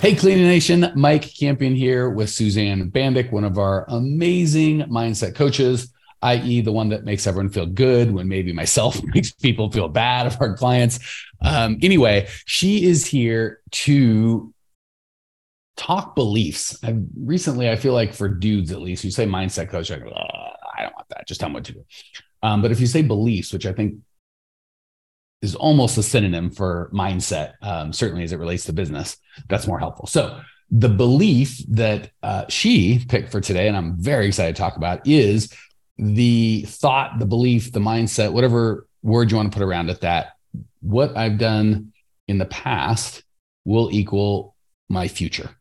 Hey, Cleaning Nation, Mike Campion here with Suzanne Bandick, one of our amazing mindset coaches, i.e., the one that makes everyone feel good when maybe myself makes people feel bad of our clients. Um, anyway, she is here to talk beliefs. I've, recently, I feel like for dudes at least, you say mindset coach, I go, I don't want that. Just tell me what to do. Um, but if you say beliefs, which I think is almost a synonym for mindset, um, certainly as it relates to business. That's more helpful. So, the belief that uh, she picked for today, and I'm very excited to talk about, is the thought, the belief, the mindset, whatever word you want to put around it, that what I've done in the past will equal my future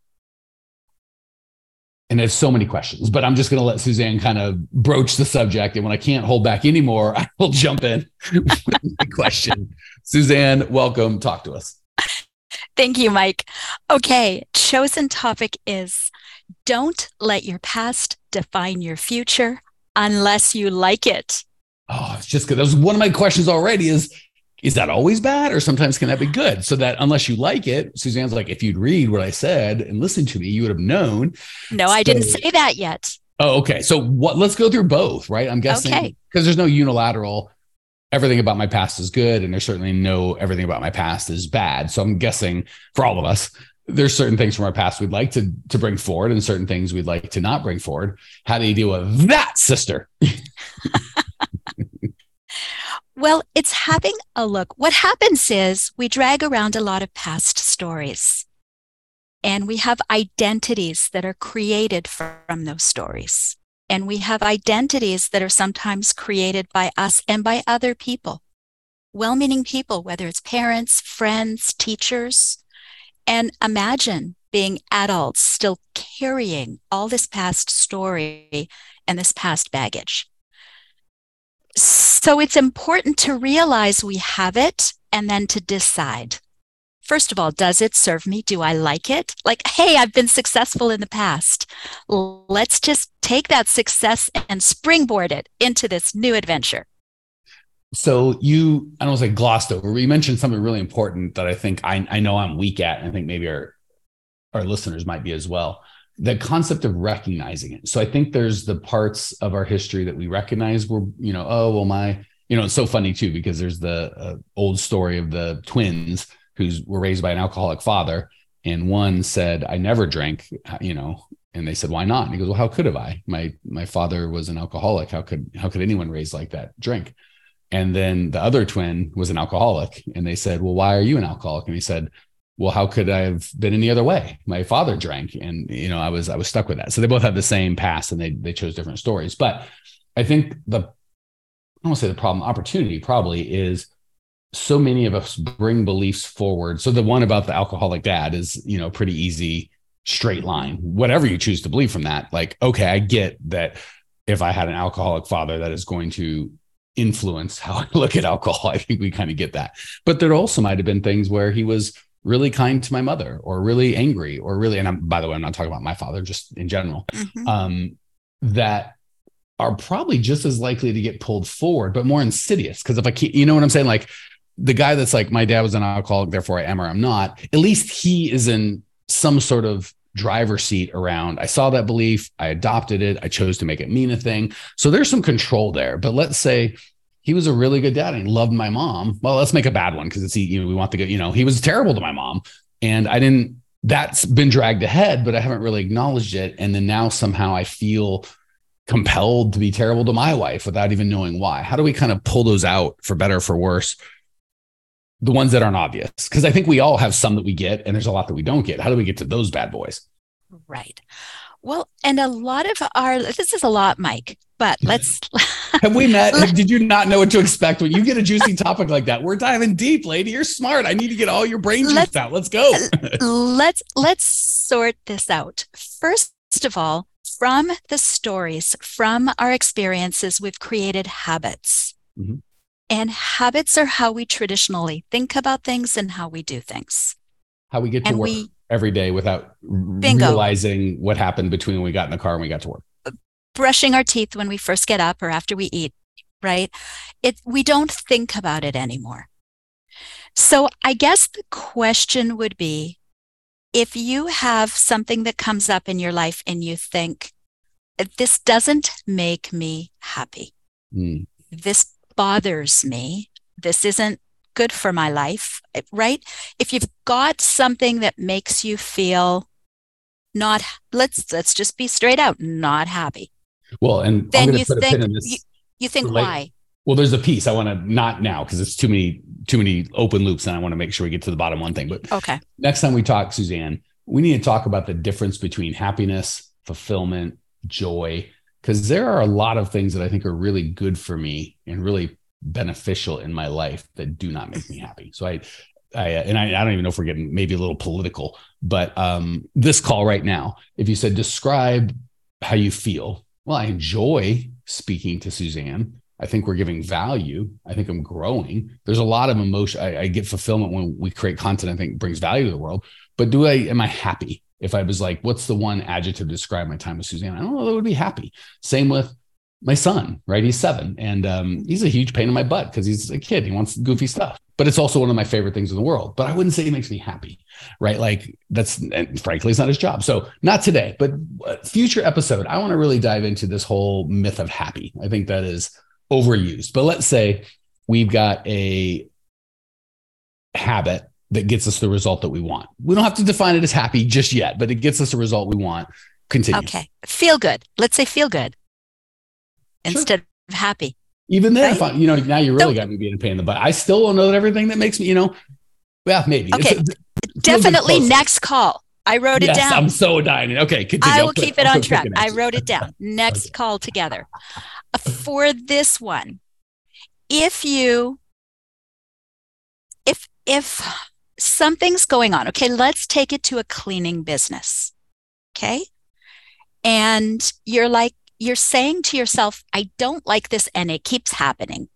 and there's so many questions, but I'm just going to let Suzanne kind of broach the subject. And when I can't hold back anymore, I will jump in with the question. Suzanne, welcome. Talk to us. Thank you, Mike. Okay, chosen topic is don't let your past define your future unless you like it. Oh, it's just good. That was one of my questions already is is that always bad or sometimes can that be good? So that unless you like it suzanne's like if you'd read what i said and listen to me you would have known. No so, i didn't say that yet. Oh okay. So what let's go through both right? I'm guessing because okay. there's no unilateral everything about my past is good and there's certainly no everything about my past is bad. So i'm guessing for all of us there's certain things from our past we'd like to to bring forward and certain things we'd like to not bring forward. How do you deal with that sister Well, it's having a look. What happens is we drag around a lot of past stories and we have identities that are created from those stories. And we have identities that are sometimes created by us and by other people, well meaning people, whether it's parents, friends, teachers. And imagine being adults still carrying all this past story and this past baggage. So it's important to realize we have it and then to decide. First of all, does it serve me? Do I like it? Like, hey, I've been successful in the past. Let's just take that success and springboard it into this new adventure. So you, I don't want to say glossed over, you mentioned something really important that I think I, I know I'm weak at, and I think maybe our our listeners might be as well the concept of recognizing it. So I think there's the parts of our history that we recognize were, you know, oh, well, my, you know, it's so funny too, because there's the uh, old story of the twins who were raised by an alcoholic father. And one said, I never drank, you know, and they said, why not? And he goes, well, how could have I? My, my father was an alcoholic. How could, how could anyone raise like that drink? And then the other twin was an alcoholic. And they said, well, why are you an alcoholic? And he said, well how could i have been any other way? My father drank and you know i was i was stuck with that. So they both had the same past and they they chose different stories. But i think the i don't want to say the problem opportunity probably is so many of us bring beliefs forward. So the one about the alcoholic dad is you know pretty easy straight line. Whatever you choose to believe from that like okay i get that if i had an alcoholic father that is going to influence how i look at alcohol i think we kind of get that. But there also might have been things where he was really kind to my mother or really angry or really and I'm by the way I'm not talking about my father just in general mm-hmm. um, that are probably just as likely to get pulled forward but more insidious. Because if I keep you know what I'm saying? Like the guy that's like my dad was an alcoholic therefore I am or I'm not at least he is in some sort of driver's seat around. I saw that belief. I adopted it. I chose to make it mean a thing. So there's some control there. But let's say he was a really good dad and he loved my mom. Well, let's make a bad one because it's you know we want to get you know he was terrible to my mom, and I didn't. That's been dragged ahead, but I haven't really acknowledged it. And then now somehow I feel compelled to be terrible to my wife without even knowing why. How do we kind of pull those out for better for worse? The ones that aren't obvious, because I think we all have some that we get, and there's a lot that we don't get. How do we get to those bad boys? Right. Well, and a lot of our, this is a lot, Mike, but let's. Have we met? Did you not know what to expect when you get a juicy topic like that? We're diving deep, lady. You're smart. I need to get all your brain juice out. Let's go. let's let's sort this out. First of all, from the stories, from our experiences, we've created habits. Mhm. And habits are how we traditionally think about things and how we do things. How we get to And work we every day without Bingo. realizing what happened between when we got in the car and we got to work. Brushing our teeth when we first get up or after we eat, right? It we don't think about it anymore. So I guess the question would be if you have something that comes up in your life and you think this doesn't make me happy. Mm. This bothers me. This isn't good for my life, right? If you've got something that makes you feel not let's let's just be straight out not happy Well, and I'm Then you to put a think pin in this. you- you think why well, there's a piece I want to not now because it's too many too many open loops, and I want to make sure we get to the bottom one thing. But okay next time we talk, Suzanne, we need to talk about the difference between happiness, fulfillment, joy, because there are a lot of things that I think are really good for me and really beneficial in my life that do not make me happy. So I, I and I, I don't even know if we're getting maybe a little political, but um, this call right now, if you said describe how you feel, well, I enjoy speaking to Suzanne. I think we're giving value. I think I'm growing. There's a lot of emotion. I, I get fulfillment when we create content. I think brings value to the world. But do I? Am I happy? If I was like, what's the one adjective to describe my time with Suzanne? I don't know. That would be happy. Same with my son. Right? He's seven, and um, he's a huge pain in my butt because he's a kid. He wants goofy stuff. But it's also one of my favorite things in the world. But I wouldn't say it makes me happy. Right? Like that's and frankly, it's not his job. So not today, but uh, future episode. I want to really dive into this whole myth of happy. I think that is overused. But let's say we've got a habit that gets us the result that we want. We don't have to define it as happy just yet, but it gets us the result we want. Continue. okay feel good let's say feel good Sure. instead of happy Even then, if I, you know, now you really So- got me being a pain in the butt. I still don't know that everything that makes me, you know, yeah, maybe. Okay. A- definitely next call i wrote it yes, down I'm so dying. Okay, continue. I I'll will quit- keep it I'll on track. I wrote it down. Next Okay. call together. Uh, For this one, if you if if something's going on, okay, let's take it to a cleaning business. Okay? And you're like you're saying to yourself, I don't like this and it keeps happening.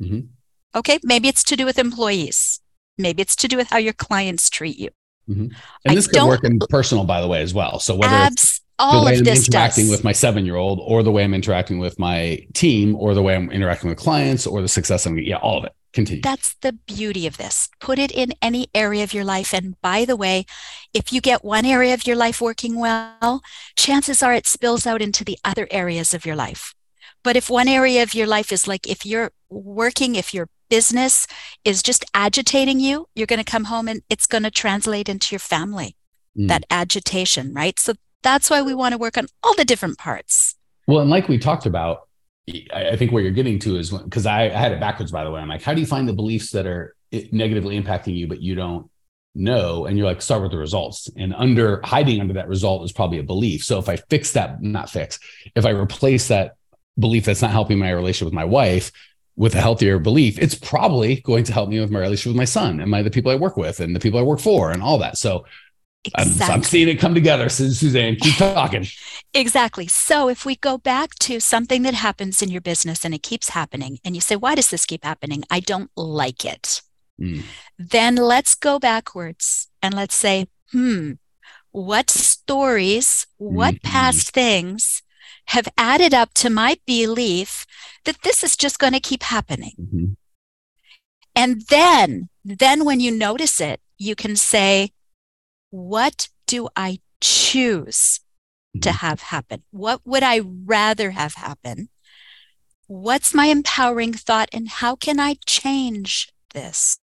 Mhm. Okay, maybe it's to do with employees. Maybe it's to do with how your clients treat you. And I this could work in personal, by the way, as well. So whether it's Abs all the way of I'm this interacting does. with my seven year old, or the way I'm interacting with my team, or the way I'm interacting with clients, or the success I'm getting. Yeah, all of it. Continue. That's the beauty of this. Put it in any area of your life. And by the way, if you get one area of your life working well, chances are it spills out into the other areas of your life. But if one area of your life is like if you're working, if your business is just agitating you, you're going to come home and it's going to translate into your family, Mm. that agitation, right? So that's why we want to work on all the different parts. Well, and like we talked about, I think where you're getting to is because I, I had it backwards, by the way. I'm like, how do you find the beliefs that are negatively impacting you, but you don't know? And you're like, start with the results. And under hiding under that result is probably a belief. So if I fix that, not fix, if I replace that belief that's not helping my relationship with my wife with a healthier belief, it's probably going to help me with my relationship with my son and my the people I work with and the people I work for and all that. So Exactly. I'm seeing it come together. Su- Suzanne, keep talking. Exactly. So if we go back to something that happens in your business and it keeps happening, and you say, Why does this keep happening? I don't like it. Mm. Then let's go backwards and let's say, Hmm, what stories, what Mhm. past things have added up to my belief that this is just going to keep happening? Mhm. And then, then when you notice it, you can say, What do I choose to Mhm. have happen? What would I rather have happen? What's my empowering thought, and how can I change this?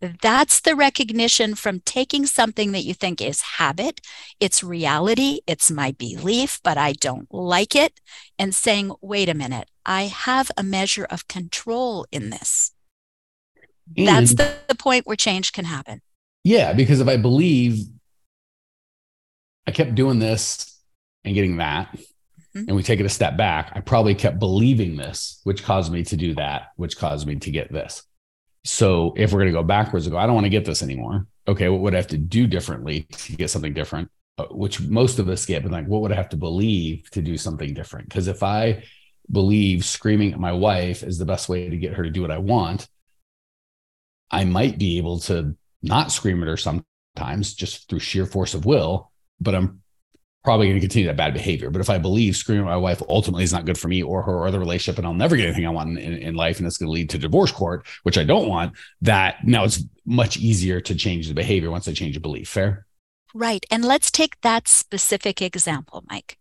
That's the recognition from taking something that you think is habit, it's reality, it's my belief, but I don't like it, and saying, wait a minute, I have a measure of control in this. That's the, the point where change can happen. Yeah, because if I believe I kept doing this and getting that, Mhm. and we take it a step back, I probably kept believing this, which caused me to do that, which caused me to get this. So if we're going to go backwards and go, I don't want to get this anymore. Okay, what would I have to do differently to get something different? uh, which most of us get, but like, what would I have to believe to do something different? Because if I believe screaming at my wife is the best way to get her to do what I want, I might be able to not scream at her sometimes just through sheer force of will, but I'm probably going to continue that bad behavior. But if I believe screaming at my wife ultimately is not good for me or her or the relationship, and I'll never get anything I want in, in life, and it's going to lead to divorce court, which I don't want, that now it's much easier to change the behavior once I change the belief. Fair? Right. And let's take that specific example, Mike.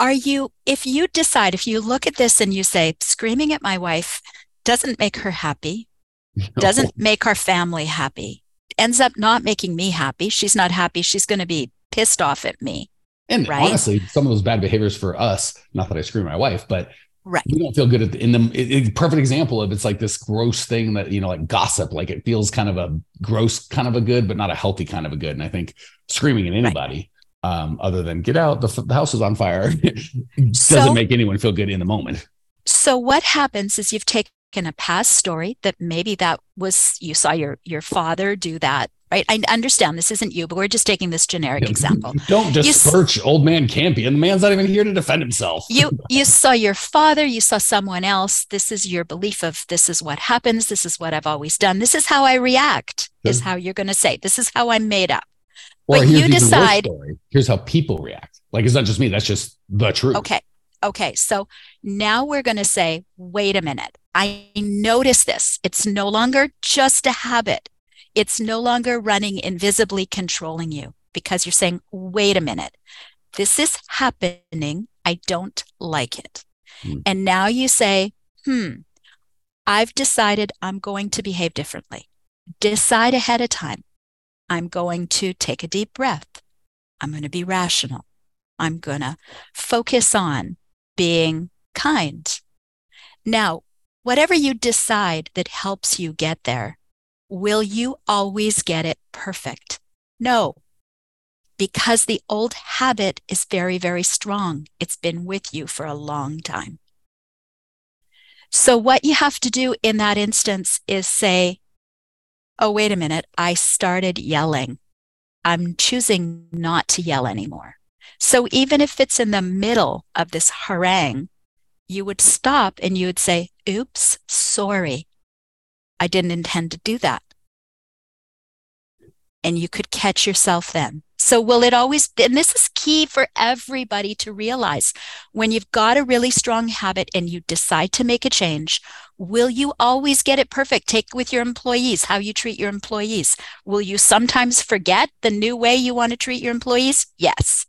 Are you, if you decide, if you look at this and you say, screaming at my wife doesn't make her happy, no. doesn't make our family happy, ends up not making me happy. She's not happy. She's going to be pissed off at me. And right? honestly, some of those bad behaviors for us, not that I scream my wife, but right. we don't feel good at the, in the it, it, perfect example of it's like this gross thing that, you know, like gossip, like it feels kind of a gross kind of a good, but not a healthy kind of a good. And I think screaming at anybody, right. um, other than get out, the, the house is on fire, doesn't so, make anyone feel good in the moment. So what happens is you've taken a past story that maybe that was you saw your your father do that right? I understand this isn't you, but we're just taking this generic example. Don't just search old man Campion. The man's not even here to defend himself. you you saw your father, you saw someone else. This is your belief of this is what happens. This is what I've always done. This is how I react. Is how you're going to say. This is how I'm made up. Or but you decide. Here's how people react. Like it's not just me. That's just the truth. Okay. Okay. So now we're going to say, wait a minute. I notice this. It's no longer just a habit. It's no longer running invisibly controlling you because you're saying, wait a minute, this is happening. I don't like it. Mm. And now you say, hmm, I've decided I'm going to behave differently. Decide ahead of time. I'm going to take a deep breath. I'm going to be rational. I'm going to focus on being kind. Now, whatever you decide that helps you get there, Will you always get it perfect? No, because the old habit is very, very strong. It's been with you for a long time. So, what you have to do in that instance is say, Oh, wait a minute, I started yelling. I'm choosing not to yell anymore. So, even if it's in the middle of this harangue, you would stop and you would say, Oops, sorry. I didn't intend to do that. And you could catch yourself then. So, will it always, and this is key for everybody to realize when you've got a really strong habit and you decide to make a change, will you always get it perfect? Take with your employees how you treat your employees. Will you sometimes forget the new way you want to treat your employees? Yes.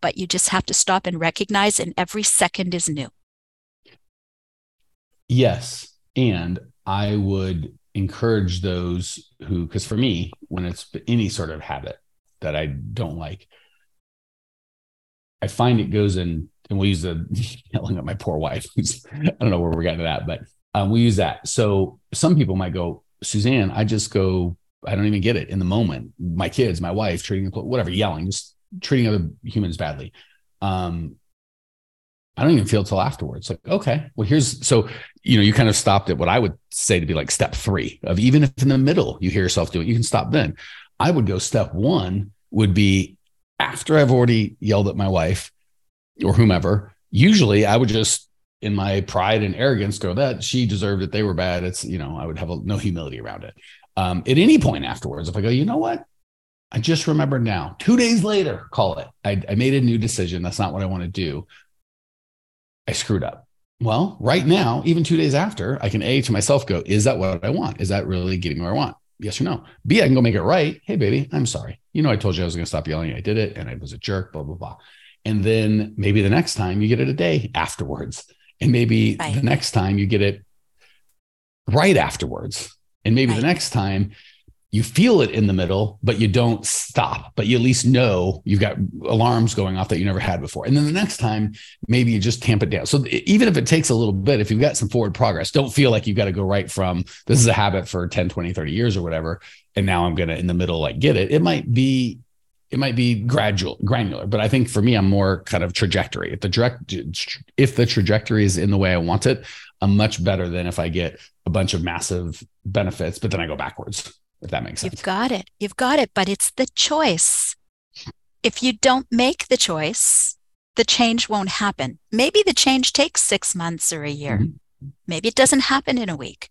But you just have to stop and recognize, and every second is new. Yes. And I would encourage those who, because for me, when it's any sort of habit that I don't like, I find it goes in, and we use the yelling at my poor wife. I don't know where we're getting to that, but um, we use that. So some people might go, Suzanne, I just go, I don't even get it in the moment. My kids, my wife, treating whatever, yelling, just treating other humans badly. Um, I don't even feel till afterwards. Like, okay, well, here's so you know, you kind of stopped at what I would say to be like step three of even if in the middle you hear yourself do it, you can stop then. I would go step one would be after I've already yelled at my wife or whomever. Usually I would just in my pride and arrogance go that she deserved it. They were bad. It's, you know, I would have a, no humility around it. Um, at any point afterwards, if I go, you know what? I just remembered now, two days later, call it. I, I made a new decision. That's not what I want to do. I screwed up. Well, right now, even two days after, I can A to myself go, is that what I want? Is that really getting where I want? Yes or no? B, I can go make it right. Hey, baby, I'm sorry. You know, I told you I was going to stop yelling. I did it and I was a jerk, blah, blah, blah. And then maybe the next time you get it a day afterwards. And maybe right. the next time you get it right afterwards. And maybe right. the next time you feel it in the middle, but you don't stop, but you at least know you've got alarms going off that you never had before. And then the next time, maybe you just tamp it down. So even if it takes a little bit, if you've got some forward progress, don't feel like you've got to go right from this is a habit for 10, 20, 30 years or whatever. And now I'm going to in the middle, like get it. It might be, it might be gradual, granular, but I think for me, I'm more kind of trajectory. If the direct, if the trajectory is in the way I want it, I'm much better than if I get a bunch of massive benefits, but then I go backwards if that makes sense. You've got it. You've got it. But it's the choice. If you don't make the choice, the change won't happen. Maybe the change takes six months or a year. Mm-hmm. Maybe it doesn't happen in a week.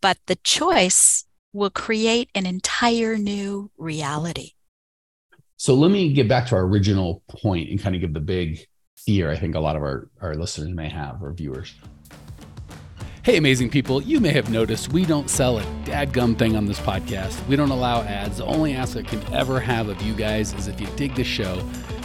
But the choice will create an entire new reality. So let me get back to our original point and kind of give the big fear I think a lot of our, our listeners may have or viewers. Hey, amazing people, you may have noticed we don't sell a dadgum thing on this podcast. We don't allow ads. The only ask I can ever have of you guys is if you dig the show,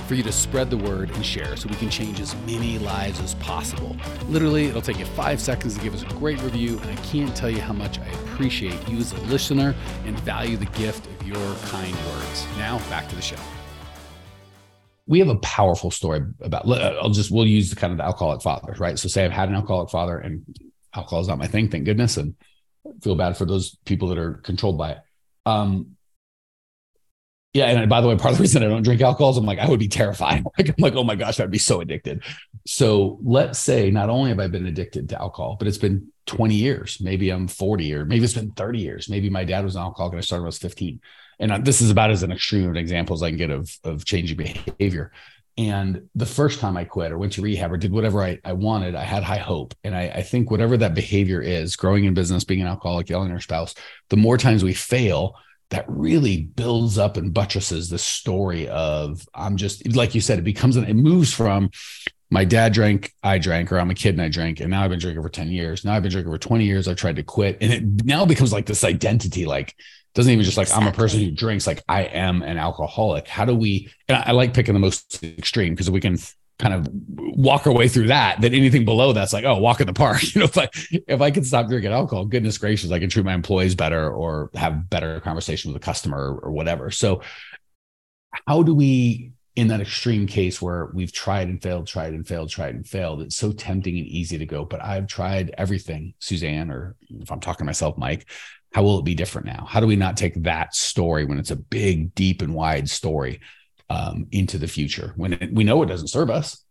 for you to spread the word and share so we can change as many lives as possible. Literally, it'll take you five seconds to give us a great review, and I can't tell you how much I appreciate you as a listener and value the gift of your kind words. Now, back to the show we have a powerful story about i'll just we'll use the kind of the alcoholic fathers right so say i've had an alcoholic father and alcohol is not my thing, thank goodness, and feel bad for those people that are controlled by it. Um, yeah, and by the way, part of the reason I don't drink alcohol is I'm like I would be terrified. Like I'm like, oh my gosh, I'd be so addicted. So let's say not only have I been addicted to alcohol, but it's been 20 years. Maybe I'm 40 or maybe it's been 30 years. Maybe my dad was an alcoholic and I started when I was 15. And this is about as an extreme of an example as I can get of of changing behavior. And the first time I quit or went to rehab or did whatever I, I wanted, I had high hope. And I, I think whatever that behavior is, growing in business, being an alcoholic, yelling at our spouse, the more times we fail, that really builds up and buttresses the story of I'm just like you said, it becomes an, it moves from my dad drank, I drank, or I'm a kid and I drank, and now I've been drinking for 10 years. Now I've been drinking for 20 years. I've tried to quit. And it now becomes like this identity, like doesn't even just like exactly. I'm a person who drinks, like I am an alcoholic. How do we? And I like picking the most extreme because we can kind of walk our way through that. That anything below that's like, oh, walk in the park. You know, if I if I could stop drinking alcohol, goodness gracious, I can treat my employees better or have better conversation with a customer or whatever. So, how do we? In that extreme case where we've tried and failed, tried and failed, tried and failed, it's so tempting and easy to go, but I've tried everything, Suzanne, or if I'm talking to myself, Mike, how will it be different now? How do we not take that story when it's a big, deep, and wide story um, into the future when it, we know it doesn't serve us?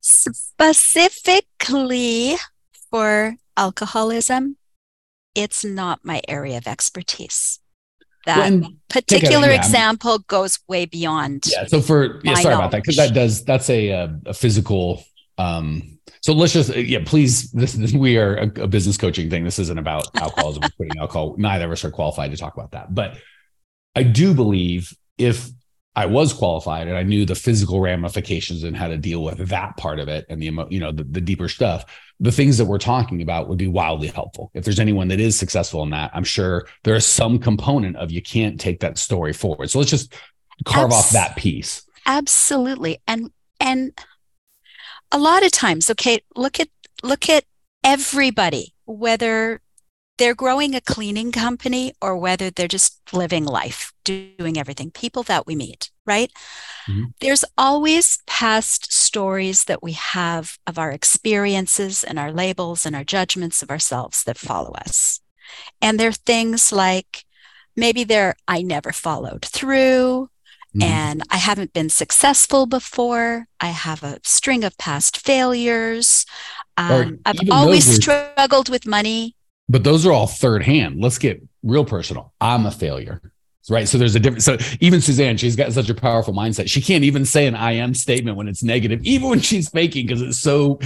Specifically for alcoholism, it's not my area of expertise. That well, particular yeah, example goes way beyond. Yeah. So for yeah, sorry about that because that does that's a, a, a physical um, so let's just yeah, please. This, this we are a, a, business coaching thing. This isn't about alcoholism quitting alcohol. Neither of us are qualified to talk about that. But I do believe if I was qualified and I knew the physical ramifications and how to deal with that part of it and the you know the, the deeper stuff, the things that we're talking about would be wildly helpful. If there's anyone that is successful in that, I'm sure there is some component of you can't take that story forward. So let's just carve Abs- off that piece. Absolutely, and and a lot of times, okay, look at look at everybody, whether they're growing a cleaning company or whether they're just living life, doing everything, people that we meet, right? Mm-hmm. There's always past stories that we have of our experiences and our labels and our judgments of ourselves that follow us. And they're things like maybe they're, I never followed through, Mm-hmm. And I haven't been successful before. I have a string of past failures. Um, I've always struggled with money. But those are all third hand. Let's get real personal. I'm a failure. Right. So there's a difference. So even Suzanne, she's got such a powerful mindset. She can't even say an I am statement when it's negative, even when she's faking, because it's so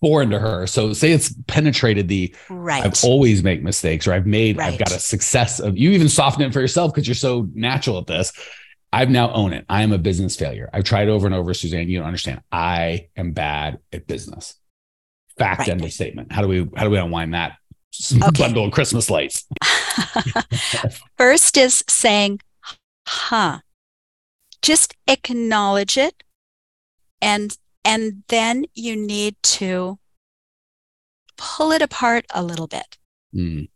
foreign to her. So say it's penetrated the right. I've always make mistakes or I've made, right. I've got a success of you even soften it for yourself because you're so natural at this. I've now owned it. I am a business failure. I've tried over and over, Suzanne. You don't understand. I am bad at business. Fact right. end of statement. How do we how do we unwind that okay. bundle of Christmas lights? First is saying, huh. Just acknowledge it. And and then you need to pull it apart a little bit. Mm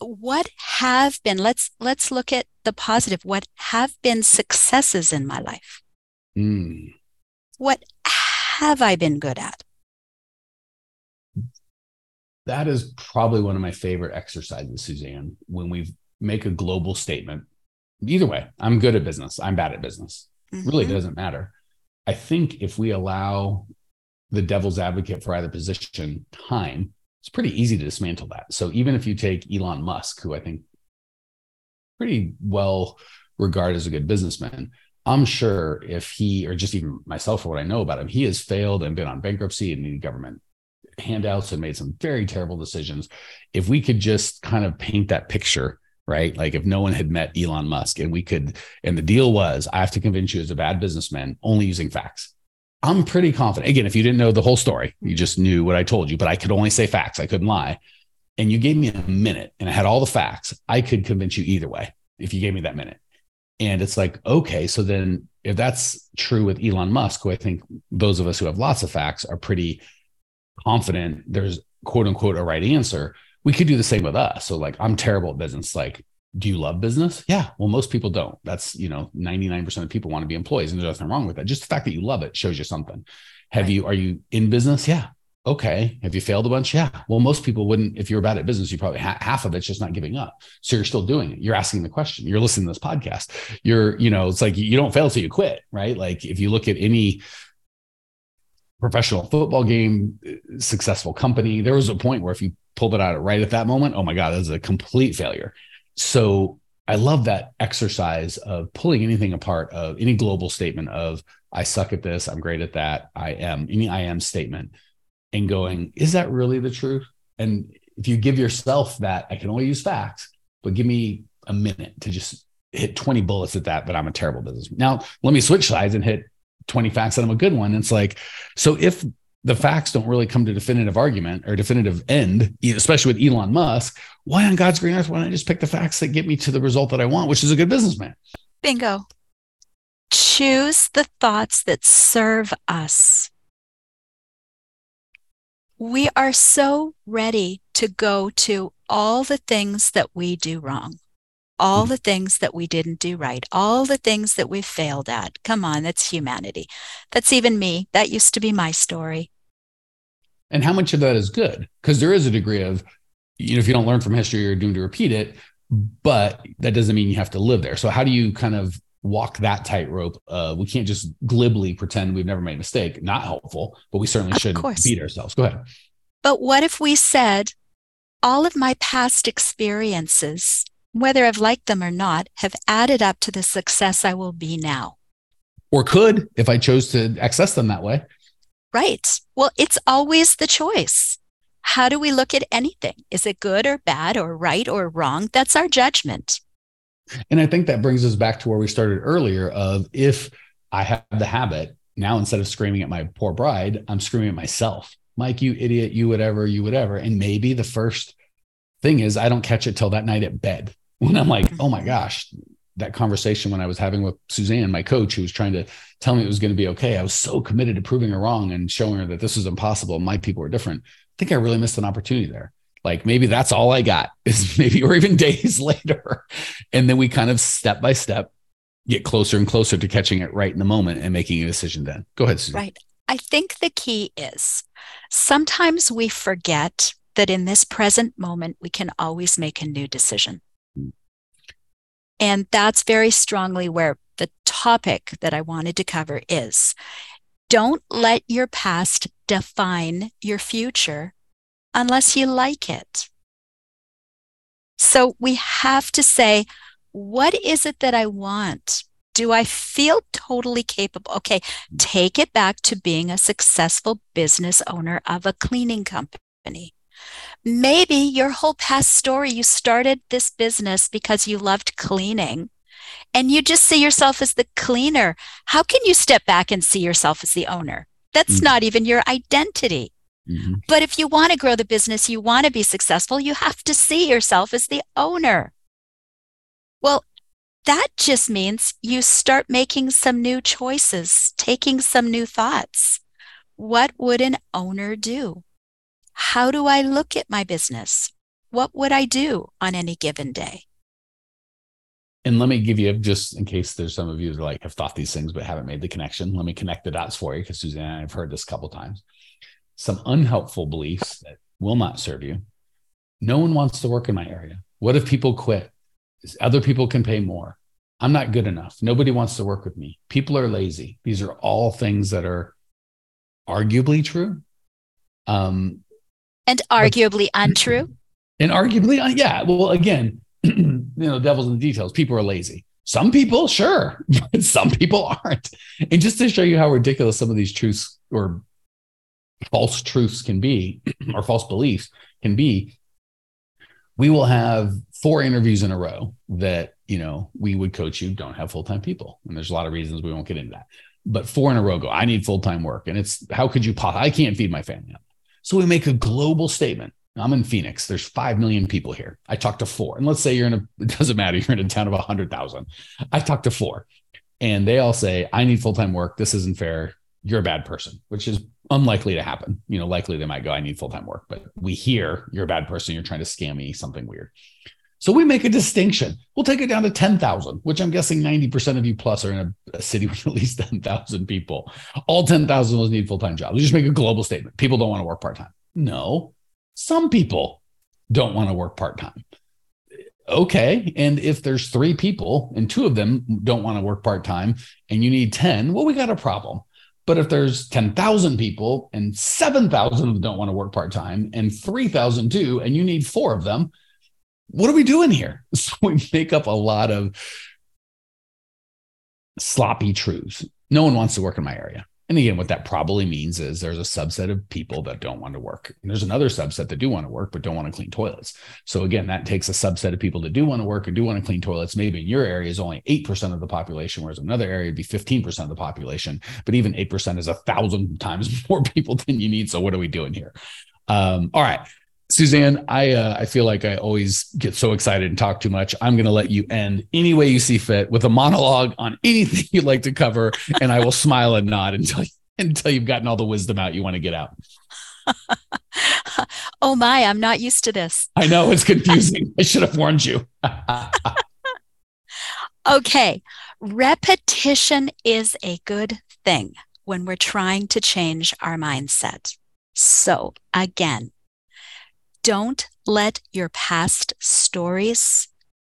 what have been let's let's look at the positive. What have been successes in my life? Mm. what have i been good at? That is probably one of my favorite exercises suzanne when we make a global statement. Either way i'm good at business. I'm bad at business. Mm-hmm. really doesn't matter. I think if we allow the devil's advocate for either position time it's pretty easy to dismantle that. So even if you take Elon Musk, who I think pretty well regarded as a good businessman, I'm sure if he, or just even myself, for what I know about him, he has failed and been on bankruptcy and needed government handouts and made some very terrible decisions. If we could just kind of paint that picture, right? Like if no one had met Elon Musk and we could, and the deal was, I have to convince you as a bad businessman only using facts. I'm pretty confident. Again, if you didn't know the whole story, you just knew what I told you, but I could only say facts. I couldn't lie. And you gave me a minute and I had all the facts. I could convince you either way if you gave me that minute. And it's like, okay, so then if that's true with Elon Musk, who I think those of us who have lots of facts are pretty confident there's quote unquote a right answer, we could do the same with us. So, like, I'm terrible at business. Like, do you love business? Yeah. Well, most people don't. That's, you know, 99% of people want to be employees and there's nothing wrong with that. Just the fact that you love it shows you something. Have right. you, are you in business? Yeah. Okay. Have you failed a bunch? Yeah. Well, most people wouldn't, if you're bad at business, you probably ha- half of it's just not giving up. So you're still doing it. You're asking the question. You're listening to this podcast. You're, you know, it's like you don't fail till you quit, right? Like if you look at any professional football game, successful company, there was a point where if you pulled it out right at that moment, oh my God, that was a complete failure. So I love that exercise of pulling anything apart of any global statement of I suck at this, I'm great at that, I am any I am statement and going, is that really the truth? And if you give yourself that, I can only use facts, but give me a minute to just hit 20 bullets at that, but I'm a terrible business. Now, let me switch sides and hit 20 facts that I'm a good one. It's like, so if the facts don't really come to definitive argument or definitive end, especially with Elon Musk, why on God's green earth, why don't I just pick the facts that get me to the result that I want, which is a good businessman? Bingo. Choose the thoughts that serve us. We are so ready to go to all the things that we do wrong, all the things that we didn't do right, all the things that we failed at. Come on, that's humanity. That's even me. That used to be my story and how much of that is good? Because there is a degree of you know if you don't learn from history you're doomed to repeat it but that doesn't mean you have to live there. So how do you kind of walk that tightrope uh, we can't just glibly pretend we've never made a mistake? Not helpful but we certainly shouldn't beat ourselves. Go ahead. But what if we said all of my past experiences whether i've liked them or not have added up to the success i will be now. Or could if i chose to access them that way Right. Well, it's always the choice. How do we look at anything? Is it good or bad or right or wrong? That's our judgment. And I think that brings us back to where we started earlier of if I have the habit now instead of screaming at my poor bride, I'm screaming at myself. Mike, you idiot, you whatever, you whatever. And maybe the first thing is I don't catch it till that night at bed when I'm like, oh my gosh, that conversation when I was having with Suzanne, my coach, who was trying to tell me it was going to be okay. I was so committed to proving her wrong and showing her that this was impossible. My people are different. I think I really missed an opportunity there. Like maybe that's all I got is maybe, or even days later. And then we kind of step by step get closer and closer to catching it right in the moment and making a decision then. Go ahead, Suzanne. Right. I think the key is sometimes we forget that in this present moment, we can always make a new decision. And that's very strongly where the topic that I wanted to cover is. Don't let your past define your future unless you like it. So we have to say, what is it that I want? Do I feel totally capable? Okay, take it back to being a successful business owner of a cleaning company. Maybe your whole past story, you started this business because you loved cleaning and you just see yourself as the cleaner. How can you step back and see yourself as the owner? That's mm-hmm. not even your identity. Mm-hmm. But if you want to grow the business, you want to be successful, you have to see yourself as the owner. Well, that just means you start making some new choices, taking some new thoughts. What would an owner do? How do I look at my business? What would I do on any given day? And let me give you, just in case there's some of you that like have thought these things but haven't made the connection, let me connect the dots for you because Suzanne and I have heard this a couple times. Some unhelpful beliefs that will not serve you. No one wants to work in my area. What if people quit? Other people can pay more. I'm not good enough. Nobody wants to work with me. People are lazy. These are all things that are arguably true. Um, And arguably untrue. And arguably, uh, yeah. Well, again, you know, devil's in the details. People are lazy. Some people, sure, but some people aren't. And just to show you how ridiculous some of these truths or false truths can be, or false beliefs can be, we will have four interviews in a row that you know we would coach you don't have full-time people and there's a lot of reasons we won't get into that but four in a row go i need full-time work and it's how could you i can't feed my family so we make a global statement. I'm in phoenix. There's 5 million people here. I talk to four. And let's say you're in a it doesn't matter. You're in a town of 100000 i talk to four. And they all say i need full-time work. This isn't fair. You're a bad person which is unlikely to happen. You know, likely they might go, I need full time work, but we hear you're a bad person, you're trying to scam me, something weird. So we make a distinction. We'll take it down to 10,000, which I'm guessing 90% of you plus are in a, a city with at least 10,000 people. All 10,000 of those need full time jobs. We just make a global statement. People don't want to work part time. No, some people don't want to work part time. Okay. And if there's three people and two of them don't want to work part time and you need 10, well, we got a problem. But if there's 10,000 people and 7,000 of them don't want to work part time and 3,000 do, and you need four of them, what are we doing here? So we make up a lot of sloppy truths. No one wants to work in my area. And again, what that probably means is there's a subset of people that don't want to work. And there's another subset that do want to work, but don't want to clean toilets. So again, that takes a subset of people that do want to work and do want to clean toilets. Maybe in your area is only 8% of the population, whereas another area would be 15% of the population. But even 8% is a thousand times more people than you need. So what are we doing here? Um, all right. Suzanne, I uh, I feel like I always get so excited and talk too much. I'm going to let you end any way you see fit with a monologue on anything you'd like to cover, and I will smile and nod until until you've gotten all the wisdom out you want to get out. oh my, I'm not used to this. I know it's confusing. I should have warned you. okay, repetition is a good thing when we're trying to change our mindset. So again don't let your past stories,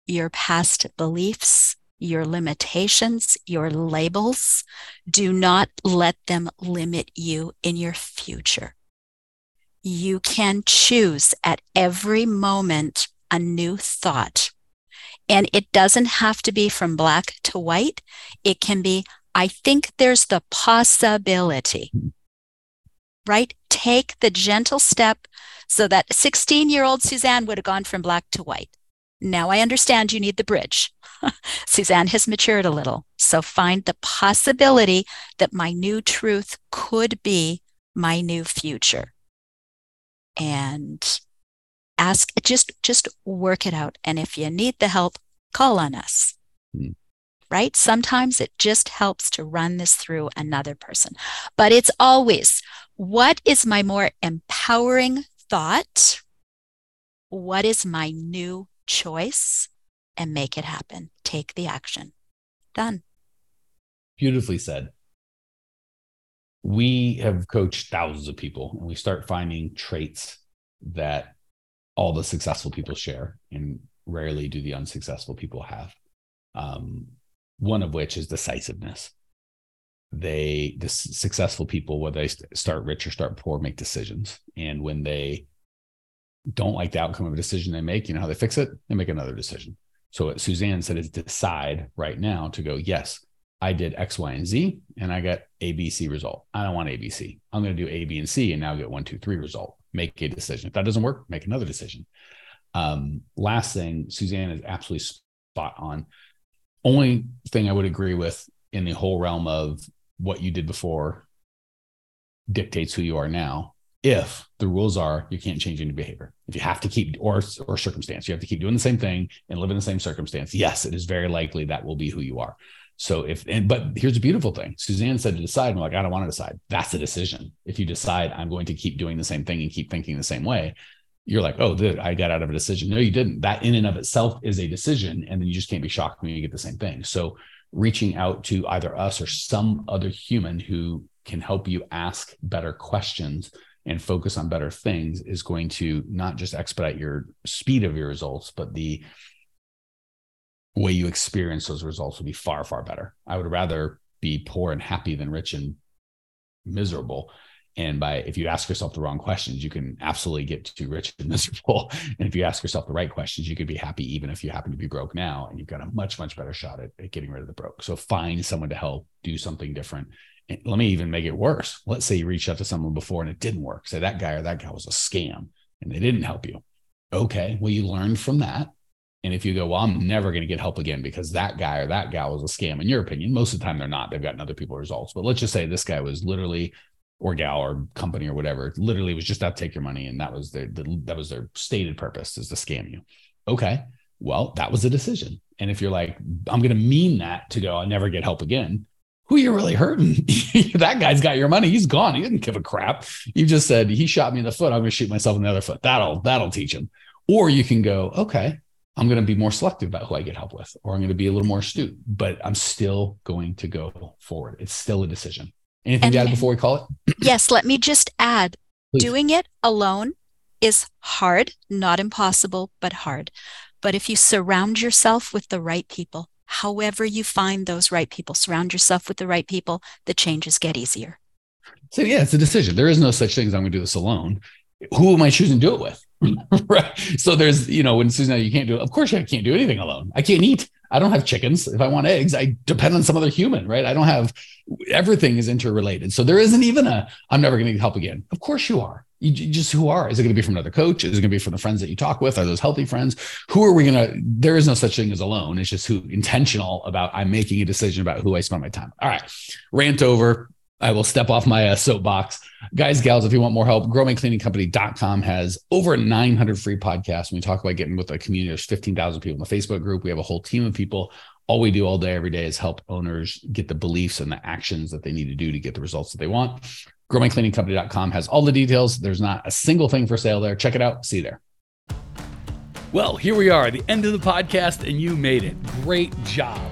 your past beliefs, your limitations, your labels, do not let them limit you in your future. You can choose at every moment a new thought. And it doesn't have to be from black to white. It can be, I think there's the possibility, right? Take the gentle step so that 16 year old Suzanne would have gone from black to white. Now I understand you need the bridge. Suzanne has matured a little. So find the possibility that my new truth could be my new future. And ask just just work it out and if you need the help call on us mm. right sometimes it just helps to run this through another person but it's always what is my more empowering thought, what is my new choice, and make it happen. Take the action. Done. Beautifully said. We have coached thousands of people, and we start finding traits that all the successful people share, and rarely do the unsuccessful people have. Um, one of which is decisiveness they the successful people whether they start rich or start poor make decisions. And when they don't like the outcome of a decision they make you know how they fix it? They make another decision. So suzanne said is decide right now to go yes i did x y and z and i got abc result. I don't want abc i'm going to do a b and c and now get one two three result. Make a decision. If that doesn't work make another decision. Um, last thing suzanne is absolutely spot on. Only thing i would agree with in the whole realm of what you did before dictates who you are now. If the rules are you can't change any behavior if you have to keep or or circumstance you have to keep doing the same thing and live in the same circumstance yes it is very likely that will be who you are. So if and but here's a beautiful thing. Suzanne said to decide i'm like i don't want to decide. That's a decision. If you decide i'm going to keep doing the same thing and keep thinking the same way you're like oh dude i got out of a decision. No you didn't. That in and of itself is a decision and then you just can't be shocked when you get the same thing. So reaching out to either us or some other human who can help you ask better questions and focus on better things is going to not just expedite your speed of your results, but the way you experience those results will be far, far better. I would rather be poor and happy than rich and miserable. And by if you ask yourself the wrong questions, you can absolutely get too rich and miserable. And if you ask yourself the right questions, you could be happy even if you happen to be broke now. And you've got a much, much better shot at, at getting rid of the broke. So find someone to help do something different. And let me even make it worse. Let's say you reached out to someone before and it didn't work. Say that guy or that guy was a scam and they didn't help you. Okay. Well, you learned from that. And if you go, well, I'm never going to get help again because that guy or that gal was a scam, in your opinion, most of the time they're not. They've gotten other people results. But let's just say this guy was literally, or gal or company or whatever, literally it was just out to take your money, and that was their the, that was their stated purpose is to scam you. Okay, well, that was a decision. And if you're like, I'm going to mean that to go, I'll never get help again. Who you're really hurting? that guy's got your money. He's gone. He didn't give a crap. You just said he shot me in the foot. I'm going to shoot myself in the other foot. That'll that'll teach him. Or you can go, okay, I'm going to be more selective about who I get help with, or I'm going to be a little more astute, but I'm still going to go forward. It's still a decision. Anything and, to add before we call it? yes, let me just add Please. doing it alone is hard, not impossible, but hard. But if you surround yourself with the right people, however you find those right people, surround yourself with the right people, the changes get easier. So, yeah, it's a decision. There is no such thing as I'm going to do this alone. Who am I choosing to do it with? right. So there's, you know, when Susan, you can't do it. Of course, I can't do anything alone. I can't eat. I don't have chickens. If I want eggs, I depend on some other human, right? I don't have everything is interrelated. So there isn't even a, I'm never going to need help again. Of course you are. You, you just who are? Is it going to be from another coach? Is it going to be from the friends that you talk with? Are those healthy friends? Who are we going to? There is no such thing as alone. It's just who intentional about I'm making a decision about who I spend my time. All right, rant over. I will step off my uh, soapbox. Guys, gals, if you want more help, growmycleaningcompany.com has over 900 free podcasts. When we talk about getting with a community, there's 15,000 people in the Facebook group. We have a whole team of people. All we do all day, every day is help owners get the beliefs and the actions that they need to do to get the results that they want. Growmycleaningcompany.com has all the details. There's not a single thing for sale there. Check it out. See you there. Well, here we are, the end of the podcast, and you made it. Great job.